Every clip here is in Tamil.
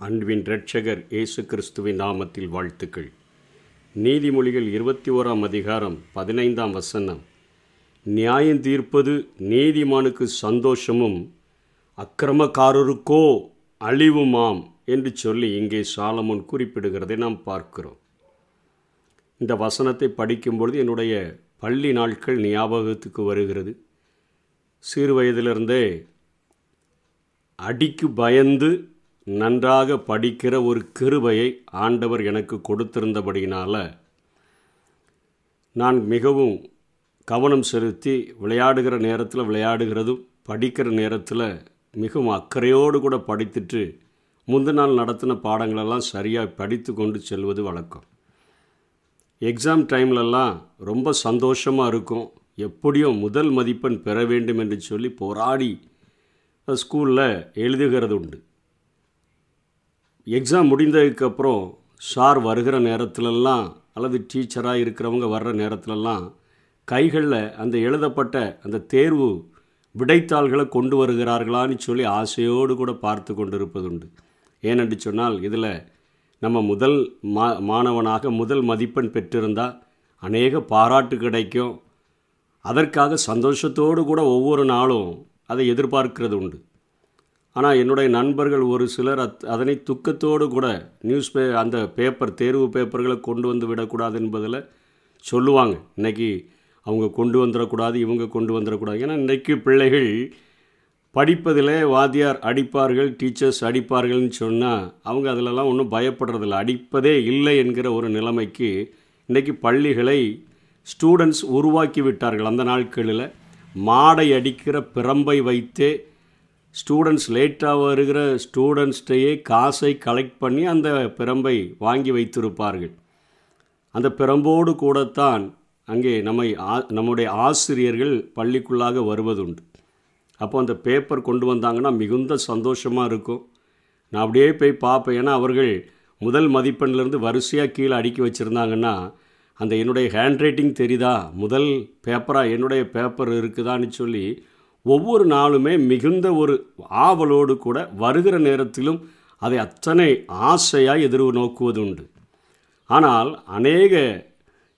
அன்பின் இரட்சகர் இயேசு கிறிஸ்துவின் நாமத்தில் வாழ்த்துக்கள். நீதிமொழிகள் இருபத்தி ஓராம் அதிகாரம் பதினைந்தாம் வசனம். நியாயம் தீர்ப்பது நீதிமானுக்கு சந்தோஷமும் அக்கிரமக்காரருக்கோ அழிவுமாம் என்று சொல்லி இங்கே சாலமோன் குறிப்பிடுகிறதை நாம் பார்க்கிறோம். இந்த வசனத்தை படிக்கும்பொழுது என்னுடைய பள்ளி நாட்கள் ஞாபகத்துக்கு வருகிறது. சிறு வயதிலிருந்தே அடிக்கு பயந்து நன்றாக படிக்கிற ஒரு கிருபையை ஆண்டவர் எனக்கு கொடுத்திருந்தபடியினால் நான் மிகவும் கவனம் செலுத்தி விளையாடுகிற நேரத்தில் விளையாடுகிறதும் படிக்கிற நேரத்தில் மிகவும் அக்கறையோடு கூட படித்துட்டு முந்தின நாள் நடத்தின பாடங்களெல்லாம் சரியாக படித்து கொண்டு செல்வது வழக்கம். எக்ஸாம் டைம்லலாம் ரொம்ப சந்தோஷமாக இருக்கும். எப்படியும் முதல் மதிப்பெண் பெற வேண்டும் என்று சொல்லி போராடி ஸ்கூலில் எழுதுகிறது உண்டு எக்ஸாம் முடிந்ததுக்கப்புறம் சார் வருகிற நேரத்திலெல்லாம் அல்லது டீச்சராக இருக்கிறவங்க வர்ற நேரத்திலெல்லாம் கைகளில் அந்த எழுதப்பட்ட அந்த தேர்வு விடைத்தாள்களை கொண்டு வருகிறார்களான்னு சொல்லி ஆசையோடு கூட பார்த்து கொண்டிருப்பதுண்டு. ஏனென்று சொன்னால் இதில் நம்ம முதல் மா மாணவனாக முதல் மதிப்பெண் பெற்றிருந்தால் அநேக பாராட்டு கிடைக்கும். அதற்காக சந்தோஷத்தோடு கூட ஒவ்வொரு நாளும் அதை எதிர்பார்க்கிறது உண்டு ஆனால் என்னுடைய நண்பர்கள் ஒரு சிலர் அத் அதனை துக்கத்தோடு கூட நியூஸ் பே அந்த பேப்பர் தேர்வு பேப்பர்களை கொண்டு வந்து விடக்கூடாது என்பதில் சொல்லுவாங்க. இன்றைக்கி அவங்க கொண்டு வந்துடக்கூடாது இவங்க கொண்டு வந்துடக்கூடாது. ஏன்னா இன்றைக்கு பிள்ளைகள் படிப்பதில் வாத்தியார் அடிப்பார்கள் டீச்சர்ஸ் அடிப்பார்கள்னு சொன்னால் அவங்க அதிலெல்லாம் ஒன்றும் பயப்படுறதில்ல. அடிப்பதே இல்லை என்கிற ஒரு நிலைமைக்கு இன்றைக்கி பள்ளிகளை ஸ்டூடெண்ட்ஸ் உருவாக்கி விட்டார்கள் அந்த நாட்களில். மாடை அடிக்கிற பிரம்பை வைத்தே ஸ்டூடெண்ட்ஸ் லேட்டாக வருகிற ஸ்டூடெண்ட்ஸ்டையே காசை கலெக்ட் பண்ணி அந்த பிரம்பை வாங்கி வைத்திருப்பார்கள். அந்த பிரம்போடு கூடத்தான் அங்கே நம்மை ஆ நம்முடைய ஆசிரியர்கள் பள்ளிக்குள்ளாக வருவதுண்டு. அப்போ அந்த பேப்பர் கொண்டு வந்தாங்கன்னா மிகுந்த சந்தோஷமாக இருக்கும். நான் அப்படியே போய் பார்ப்பேன். ஏன்னா அவர்கள் முதல் மதிப்பெண்லேருந்து வரிசையாக கீழே அடுக்கி வச்சுருந்தாங்கன்னா அந்த என்னுடைய ஹேண்ட் ரைட்டிங் தெரியுதா? முதல் பேப்பராக என்னுடைய பேப்பர் இருக்குதான்னு சொல்லி ஒவ்வொரு நாளுமே மிகுந்த ஒரு ஆவலோடு கூட வருகிற நேரத்திலும் அதை அத்தனை ஆசையாக எதிர்வு நோக்குவது உண்டு ஆனால் அநேக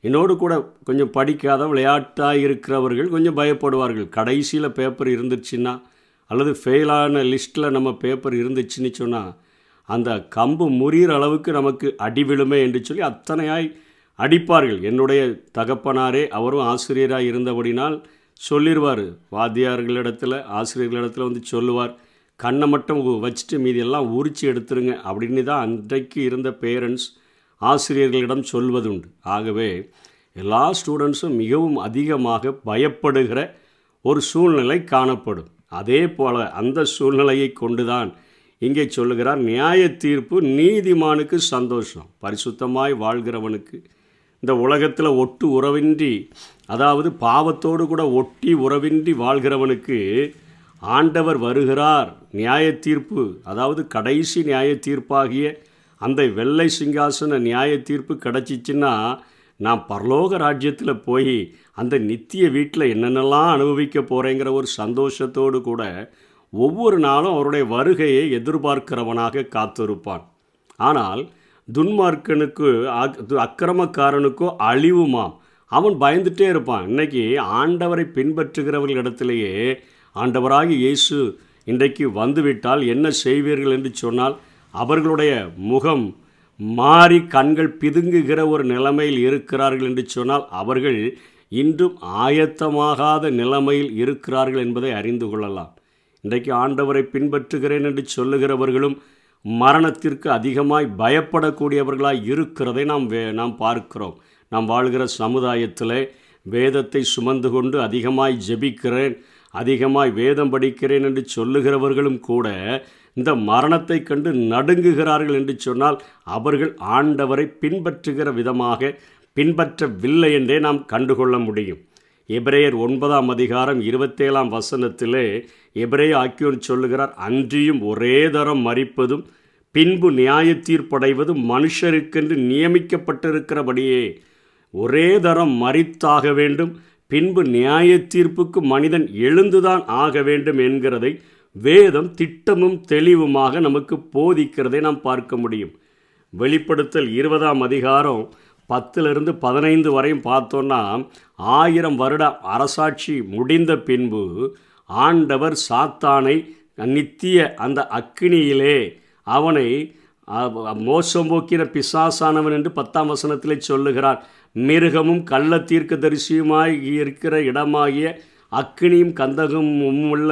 என்னோடு கூட கொஞ்சம் படிக்காத விளையாட்டாக இருக்கிறவர்கள் கொஞ்சம் பயப்படுவார்கள். கடைசியில் பேப்பர் இருந்துச்சுன்னா அல்லது ஃபெயிலான லிஸ்ட்டில் நம்ம பேப்பர் இருந்துச்சுன்னு சொன்னால் அந்த கம்பு முறிகிற அளவுக்கு நமக்கு அடி விழுமே என்று சொல்லி அத்தனையாய் அடிப்பார்கள். என்னுடைய தகப்பனாரே அவரும் ஆசிரியராக இருந்தபடினால் சொல்லிடுவார் வாத்தியார்களிடத்தில் ஆசிரியர்களிடத்தில் வந்து சொல்லுவார் கண்ணை மட்டும் வச்சுட்டு மீதியெல்லாம் உரித்து எடுத்துருங்க அப்படின்னு தான் அன்றைக்கு இருந்த பேரண்ட்ஸ் ஆசிரியர்களிடம் சொல்வதுண்டு. ஆகவே எல்லா ஸ்டூடெண்ட்ஸும் மிகவும் அதிகமாக பயப்படுகிற ஒரு சூழ்நிலை காணப்படும். அதே போல் அந்த சூழ்நிலையை கொண்டுதான் இங்கே சொல்லுகிறார் நியாய தீர்ப்பு நீதிமானுக்கு சந்தோஷம். பரிசுத்தமாய் வாழ்கிறவனுக்கு. இந்த உலகத்தில் ஒட்டு உறவின்றி அதாவது பாவத்தோடு கூட ஒட்டி உறவின்றி வாழ்கிறவனுக்கு ஆண்டவர் வருகிறார். நியாய தீர்ப்பு அதாவது கடைசி நியாய தீர்ப்பாகிய அந்த வெள்ளை சிங்காசன நியாய தீர்ப்பு கிடச்சிச்சின்னா நான் பரலோக ராஜ்யத்தில் போய் அந்த நித்திய வீட்டில் என்னென்னலாம் அனுபவிக்க போகிறேங்கிற ஒரு சந்தோஷத்தோடு கூட ஒவ்வொரு நாளும் அவருடைய வருகையை எதிர்பார்க்கிறவனாக காத்திருப்பான். ஆனால் துன்மார்க்கனுக்கு அக்கிரமக்காரனுக்கோ அழிவுமாம். அவன் பயந்துட்டே இருப்பான். இன்றைக்கி ஆண்டவரை பின்பற்றுகிறவர்களிடத்திலேயே ஆண்டவராகி இயேசு இன்றைக்கு வந்துவிட்டால் என்ன செய்வீர்கள் என்று சொன்னால் அவர்களுடைய முகம் மாறி கண்கள் பிதுங்குகிற ஒரு நிலைமையில் இருக்கிறார்கள் என்று சொன்னால் அவர்கள் இன்றும் ஆயத்தமாகாத நிலைமையில் இருக்கிறார்கள் என்பதை அறிந்து கொள்ளலாம். இன்றைக்கு ஆண்டவரை பின்பற்றுகிறேன் என்று சொல்லுகிறவர்களும் மரணத்திற்கு அதிகமாய் பயப்படக்கூடியவர்களாய் இருக்கிறதை நாம் வே நாம் பார்க்கிறோம். நாம் வாழ்கிற சமுதாயத்தில் வேதத்தை சுமந்து கொண்டு அதிகமாய் ஜெபிக்கிறேன் அதிகமாய் வேதம் படிக்கிறேன் என்று சொல்லுகிறவர்களும் கூட இந்த மரணத்தை கண்டு நடுங்குகிறார்கள் என்று சொன்னால் அவர்கள் ஆண்டவரை பின்பற்றுகிற விதமாக பின்பற்றவில்லை என்றே நாம் கண்டுகொள்ள முடியும். எபிரேயர் ஒன்பதாம் அதிகாரம் இருபத்தேழாம் வசனத்திலே எபிரேய ஆக்கியோன் சொல்லுகிறார் அன்றியும் ஒரே தரம் மறிப்பதும் பின்பு நியாய தீர்ப்படைவதும் மனுஷருக்கென்று நியமிக்கப்பட்டிருக்கிறபடியே ஒரே தரம் மறித்தாக வேண்டும். பின்பு நியாய தீர்ப்புக்கு மனிதன் எழுந்துதான் ஆக வேண்டும் என்கிறதை வேதம் திட்டமும் தெளிவுமாக நமக்கு போதிக்கிறதை நாம் பார்க்க முடியும். வெளிப்படுத்தல் இருபதாம் அதிகாரம் பத்திலிருந்து பதினைந்து வரையும் பார்த்தோன்னா ஆயிரம் வருட அரசாட்சி முடிந்த பின்பு ஆண்டவர் சாத்தானை நித்திய அந்த அக்கினியிலே அவனை மோசம் போக்கின பிசாசானவன் என்று பத்தாம் வசனத்திலே சொல்லுகிறார். மிருகமும் கள்ள தீர்க்கதரிசியுமாய் இருக்கிற இடமாகிய அக்கினியும் கந்தகமும் உள்ள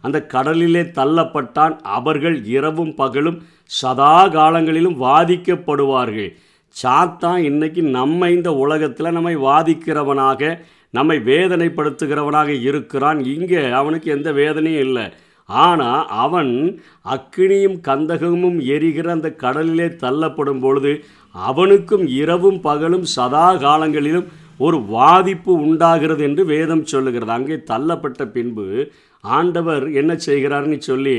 அந்த கடலிலே தள்ளப்பட்டான். அவர்கள் இரவும் பகலும் சதா காலங்களிலும் வாதிக்கப்படுவார்கள். சாத்தான் இன்னைக்கு நம்ம இந்த உலகத்தில் நம்மை வாதிக்கிறவனாக நம்மை வேதனைப்படுத்துகிறவனாக இருக்கிறான். இங்கே அவனுக்கு எந்த வேதனையும் இல்லை. ஆனால் அவன் அக்கினியும் கந்தகமும் எரிகிற அந்த கடலிலே தள்ளப்படும் பொழுது அவனுக்கும் இரவும் பகலும் சதா காலங்களிலும் ஒரு வாதிப்பு உண்டாகிறது என்று வேதம் சொல்லுகிறது. அங்கே தள்ளப்பட்ட பின்பு ஆண்டவர் என்ன செய்கிறார்னு சொல்லி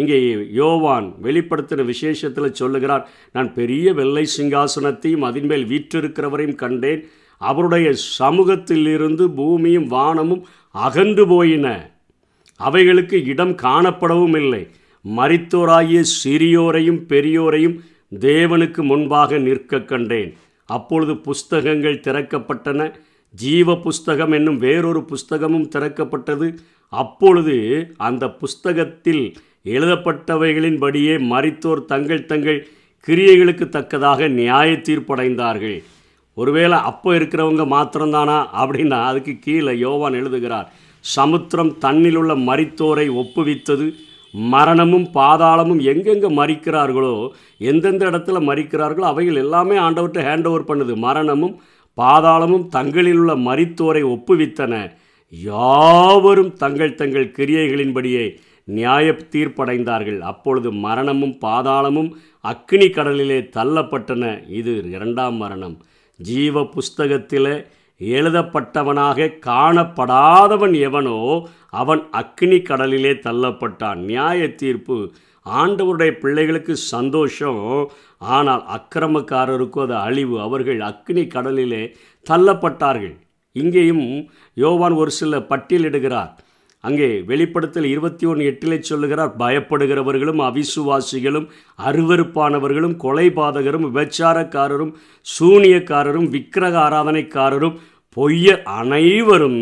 இங்கே யோவான் வெளிப்படுத்தின விசேஷத்தில் சொல்லுகிறார். நான் பெரிய வெள்ளை சிங்காசனத்தையும் அதன் மேல் வீற்றிருக்கிறவரையும் கண்டேன். அவருடைய சமூகத்திலிருந்து பூமியும் வானமும் அகன்று போயின. அவைகளுக்கு இடம் காணப்படவும் இல்லை மரித்தோராகிய சிறியோரையும் பெரியோரையும் தேவனுக்கு முன்பாக நிற்க கண்டேன். அப்பொழுது புஸ்தகங்கள் திறக்கப்பட்டன. ஜீவ புஸ்தகம் என்னும் வேறொரு புஸ்தகமும் திறக்கப்பட்டது. அப்பொழுது அந்த புஸ்தகத்தில் எழுதப்பட்டவைகளின்படியே மரித்தோர் தங்கள் தங்கள் கிரியைகளுக்கு தக்கதாக நியாய தீர்ப்படைந்தார்கள் ஒருவேளை அப்போ இருக்கிறவங்க மாத்திரம்தானா அப்படின்னா அதுக்கு கீழே யோவான் எழுதுகிறார். சமுத்திரம் தன்னிலுள்ள மரித்தோரை ஒப்புவித்தது. மரணமும் பாதாளமும் எங்கெங்கே மறிக்கிறார்களோ எந்தெந்த இடத்துல மறிக்கிறார்களோ அவைகள் எல்லாமே ஆண்டவர்கிட்ட ஹேண்ட் ஓவர் பண்ணுது. மரணமும் பாதாளமும் தங்களில் உள்ள மரித்தோரை ஒப்புவித்தன. யாவரும் தங்கள் தங்கள் கிரியைகளின்படியே நியாய தீர்ப்படைந்தார்கள். அப்பொழுது மரணமும் பாதாளமும் அக்னி கடலிலே தள்ளப்பட்டன. இது இரண்டாம் மரணம். ஜீவ புஸ்தகத்திலே எழுதப்பட்டவனாக காணப்படாதவன் எவனோ அவன் அக்னி கடலிலே தள்ளப்பட்டான். நியாய தீர்ப்பு ஆண்டவருடைய பிள்ளைகளுக்கு சந்தோஷம். ஆனால் அக்கிரமக்காரருக்கும் அது அழிவு. அவர்கள் அக்னி கடலிலே தள்ளப்பட்டார்கள். இங்கேயும் யோவான் ஒரு சில பட்டியலிடுகிறார். அங்கே வெளிப்படத்தில் இருபத்தி ஒன்று எட்டிலே சொல்லுகிறார் பயப்படுகிறவர்களும் அவிசுவாசிகளும் அருவருப்பானவர்களும் கொலைபாதகரும் விபச்சாரக்காரரும் சூனியக்காரரும் விக்கிரக ஆராதனைக்காரரும் பொய்யர் அனைவரும்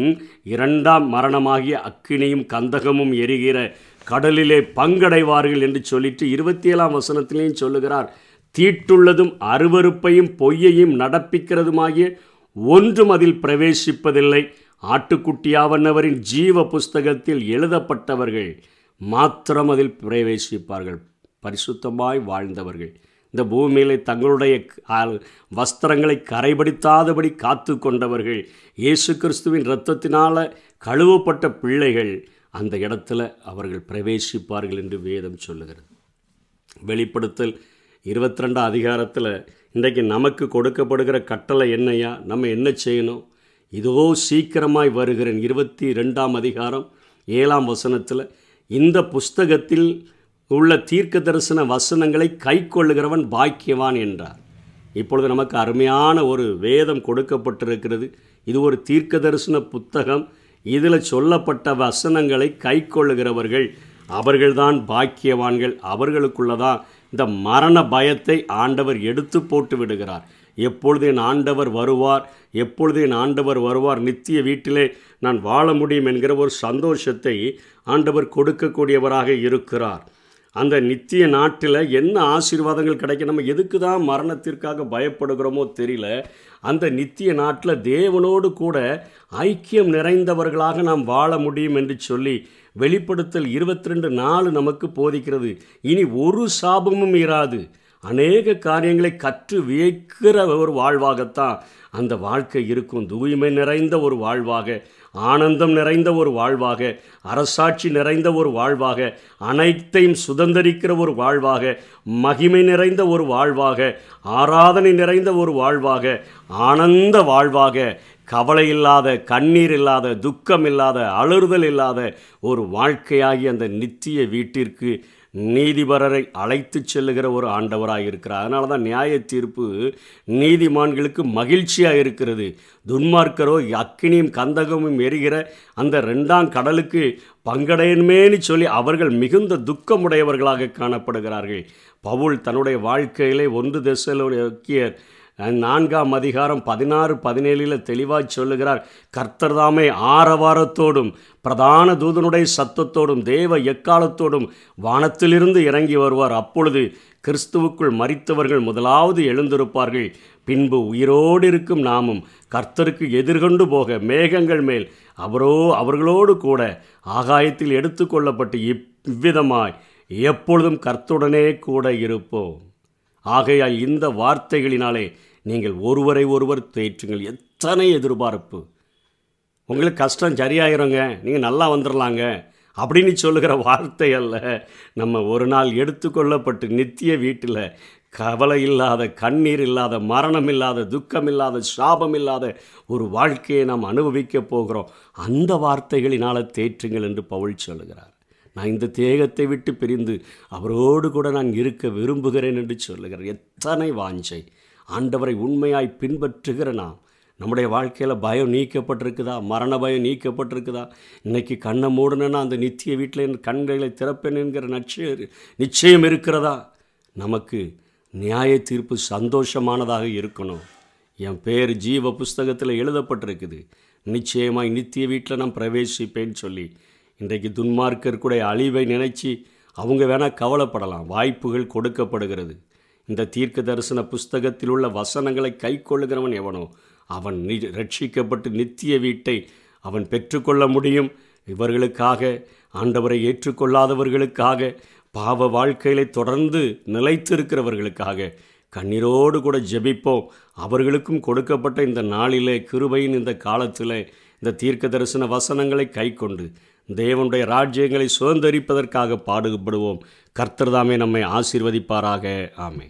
இரண்டாம் மரணமாகிய அக்கினியும் கந்தகமும் எரிகிற கடலிலே பங்கடைவார்கள் என்று சொல்லிட்டு இருபத்தி ஏழாம் வசனத்திலேயும் சொல்லுகிறார். தீட்டுள்ளதும் அருவருப்பையும் பொய்யையும் நடப்பிக்கிறதுமாகிய ஒன்றும் அதில் பிரவேசிப்பதில்லை. ஆட்டுக்குட்டியாவன்னவரின் ஜீவ புஸ்தகத்தில் எழுதப்பட்டவர்கள் மாத்திரம் அதில் பிரவேசிப்பார்கள். பரிசுத்தமாய் வாழ்ந்தவர்கள். இந்த பூமியிலே தங்களுடைய க- வஸ்திரங்களை கரைபடித்தாதபடி காத்து கொண்டவர்கள் இயேசு கிறிஸ்துவின் இரத்தத்தினால் கழுவப்பட்ட பிள்ளைகள் அந்த இடத்துல அவர்கள் பிரவேசிப்பார்கள் என்று வேதம் சொல்லுகிறது. வெளிப்படுத்தல் இருபத்தி ரெண்டாம் அதிகாரத்தில் இன்றைக்கு நமக்கு கொடுக்கப்படுகிற கட்டளை என்னையா நம்ம என்ன செய்யணும்? இதோ சீக்கிரமாய் வருகிறேன். இருபத்தி ரெண்டாம் அதிகாரம் ஏழாம் வசனத்தில் இந்த புஸ்தகத்தில் உள்ள தீர்க்க தரிசன வசனங்களை கை கொள்ளுகிறவன் பாக்கியவான் என்றார். இப்பொழுது நமக்கு அருமையான ஒரு வேதம் கொடுக்கப்பட்டிருக்கிறது. இது ஒரு தீர்க்க தரிசன புத்தகம். இதில் சொல்லப்பட்ட வசனங்களை கை கொள்ளுகிறவர்கள் அவர்கள்தான் பாக்கியவான்கள். அவர்களுக்குள்ளதான் இந்த மரண பயத்தை ஆண்டவர் எடுத்து போட்டு விடுகிறார். எப்பொழுது என் ஆண்டவர் வருவார்? எப்பொழுது என் ஆண்டவர் வருவார்? நித்திய வீட்டிலே நான் வாழ முடியும் என்கிற ஒரு சந்தோஷத்தை ஆண்டவர் கொடுக்கக்கூடியவராக இருக்கிறார். அந்த நித்திய நாட்டில் என்ன ஆசீர்வாதங்கள் கிடைக்கும் நம்ம எதுக்கு தான் மரணத்திற்காக பயப்படுகிறோமோ தெரியல. அந்த நித்திய நாட்டில் தேவனோடு கூட ஐக்கியம் நிறைந்தவர்களாக நாம் வாழ முடியும் என்று சொல்லி வெளிப்படுத்தல் இருபத்தி ரெண்டு நாலு நமக்கு போதிக்கிறது. இனி ஒரு சாபமும் இராது. அநேக காரியங்களை கற்று வியக்கிற ஒரு வாழ்வாகத்தான் அந்த வாழ்க்கை இருக்கும். தூய்மை நிறைந்த ஒரு வாழ்வாக ஆனந்தம் நிறைந்த ஒரு வாழ்வாக அரசாட்சி நிறைந்த ஒரு வாழ்வாக அனைத்தையும் சுதந்தரிக்கிற ஒரு வாழ்வாக மகிமை நிறைந்த ஒரு வாழ்வாக ஆராதனை நிறைந்த ஒரு வாழ்வாக ஆனந்த வாழ்வாக கவலை இல்லாத கண்ணீர் இல்லாத துக்கம் இல்லாத அழுறுதல் இல்லாத ஒரு வாழ்க்கையாகி அந்த நித்திய வீட்டிற்கு நீதிபரரை அழைத்து செல்லுகிற ஒரு ஆண்டவராக இருக்கிறார். அதனால தான் நியாய தீர்ப்பு நீதிமான்களுக்கு மகிழ்ச்சியாக இருக்கிறது. துன்மார்க்கரோ அக்கினியும் கந்தகமும் எரிகிற அந்த ரெண்டாம் கடலுக்கு பங்கடையன்மேனு சொல்லி அவர்கள் மிகுந்த துக்கமுடையவர்களாக காணப்படுகிறார்கள். பவுல் தன்னுடைய வாழ்க்கையிலே ஒன்று தெசலோக்கியர் நான்காம் அதிகாரம் பதினாறு பதினேழில் தெளிவாக சொல்லுகிறார். கர்த்தர்தாமே ஆரவாரத்தோடும் பிரதான தூதனுடைய சத்தத்தோடும் தேவ எக்காலத்தோடும் வானத்திலிருந்து இறங்கி வருவார். அப்பொழுது கிறிஸ்துவுக்குள் மறித்தவர்கள் முதலாவது எழுந்திருப்பார்கள். பின்பு உயிரோடு இருக்கும் நாமும் கர்த்தருக்கு எதிர்கொண்டு போக மேகங்கள் மேல் அவரோ அவர்களோடு கூட ஆகாயத்தில் எடுத்துக்கொள்ளப்பட்டு இவ்விதமாய் எப்பொழுதும் கர்த்துடனே கூட இருப்போம். ஆகையால் இந்த வார்த்தைகளினாலே நீங்கள் ஒருவரை ஒருவர் தேற்றுங்கள். எத்தனை எதிர்பார்ப்பு. உங்களுக்கு கஷ்டம் சரியாயிருங்க நீங்கள் நல்லா வந்துடலாங்க அப்படின்னு சொல்லுகிற வார்த்தை அல்ல. நம்ம ஒரு நாள் எடுத்துக்கொள்ளப்பட்டு நித்திய வீட்டில் கவலை இல்லாத கண்ணீர் இல்லாத மரணம் இல்லாத துக்கம் இல்லாத சாபம் இல்லாத ஒரு வாழ்க்கையை நாம் அனுபவிக்கப் போகிறோம். அந்த வார்த்தைகளினால் தேற்றுங்கள் என்று பவுல் சொல்லுகிறார். நான் இந்த தேகத்தை விட்டு பிரிந்து அவரோடு கூட நான் இருக்க விரும்புகிறேன் என்று சொல்லுகிறார். எத்தனை வாஞ்சை. ஆண்டவரை உண்மையாய் பின்பற்றுகிற நாம். நம்முடைய வாழ்க்கையில் பயம் நீக்கப்பட்டிருக்குதா? மரண பயம் நீக்கப்பட்டிருக்குதா? இன்றைக்கி கண்ணை மூடணுன்னா அந்த நித்திய வீட்டில் என் கண்களை திறப்பேன் என்கிற நட்ச நிச்சயம் இருக்கிறதா? நமக்கு நியாய தீர்ப்பு சந்தோஷமானதாக இருக்கணும். என் பேர் ஜீவ புஸ்தகத்தில் எழுதப்பட்டிருக்குது. நிச்சயமாய் நித்திய வீட்டில் நான் பிரவேசிப்பேன்னு சொல்லி இன்றைக்கு துன்மார்க்கர் கூட அழிவை நினைச்சு அவங்க வேணால் கவலைப்படலாம். வாய்ப்புகள் கொடுக்கப்படுகிறது. இந்த தீர்க்க தரிசன புஸ்தகத்தில் உள்ள வசனங்களை கை கொள்ளுகிறவன் எவனோ? அவன் நி ரட்சிக்கப்பட்டு நித்திய வீட்டை அவன் பெற்றுக்கொள்ள முடியும். இவர்களுக்காக ஆண்டவரை ஏற்றுக்கொள்ளாதவர்களுக்காக பாவ வாழ்க்கையில தொடர்ந்து நிலைத்திருக்கிறவர்களுக்காக கண்ணீரோடு கூட ஜெபிப்போம். அவர்களுக்கும் கொடுக்கப்பட்ட இந்த நாளிலே கிருபையின் இந்த காலத்தில் இந்த தீர்க்க தரிசன வசனங்களை கை கொண்டு தேவனுடைய ராஜ்யங்களை சுதந்திரிப்பதற்காக பாடுபடுவோம். கர்த்தர்தாமே நம்மை ஆசீர்வதிப்பாராக. ஆமை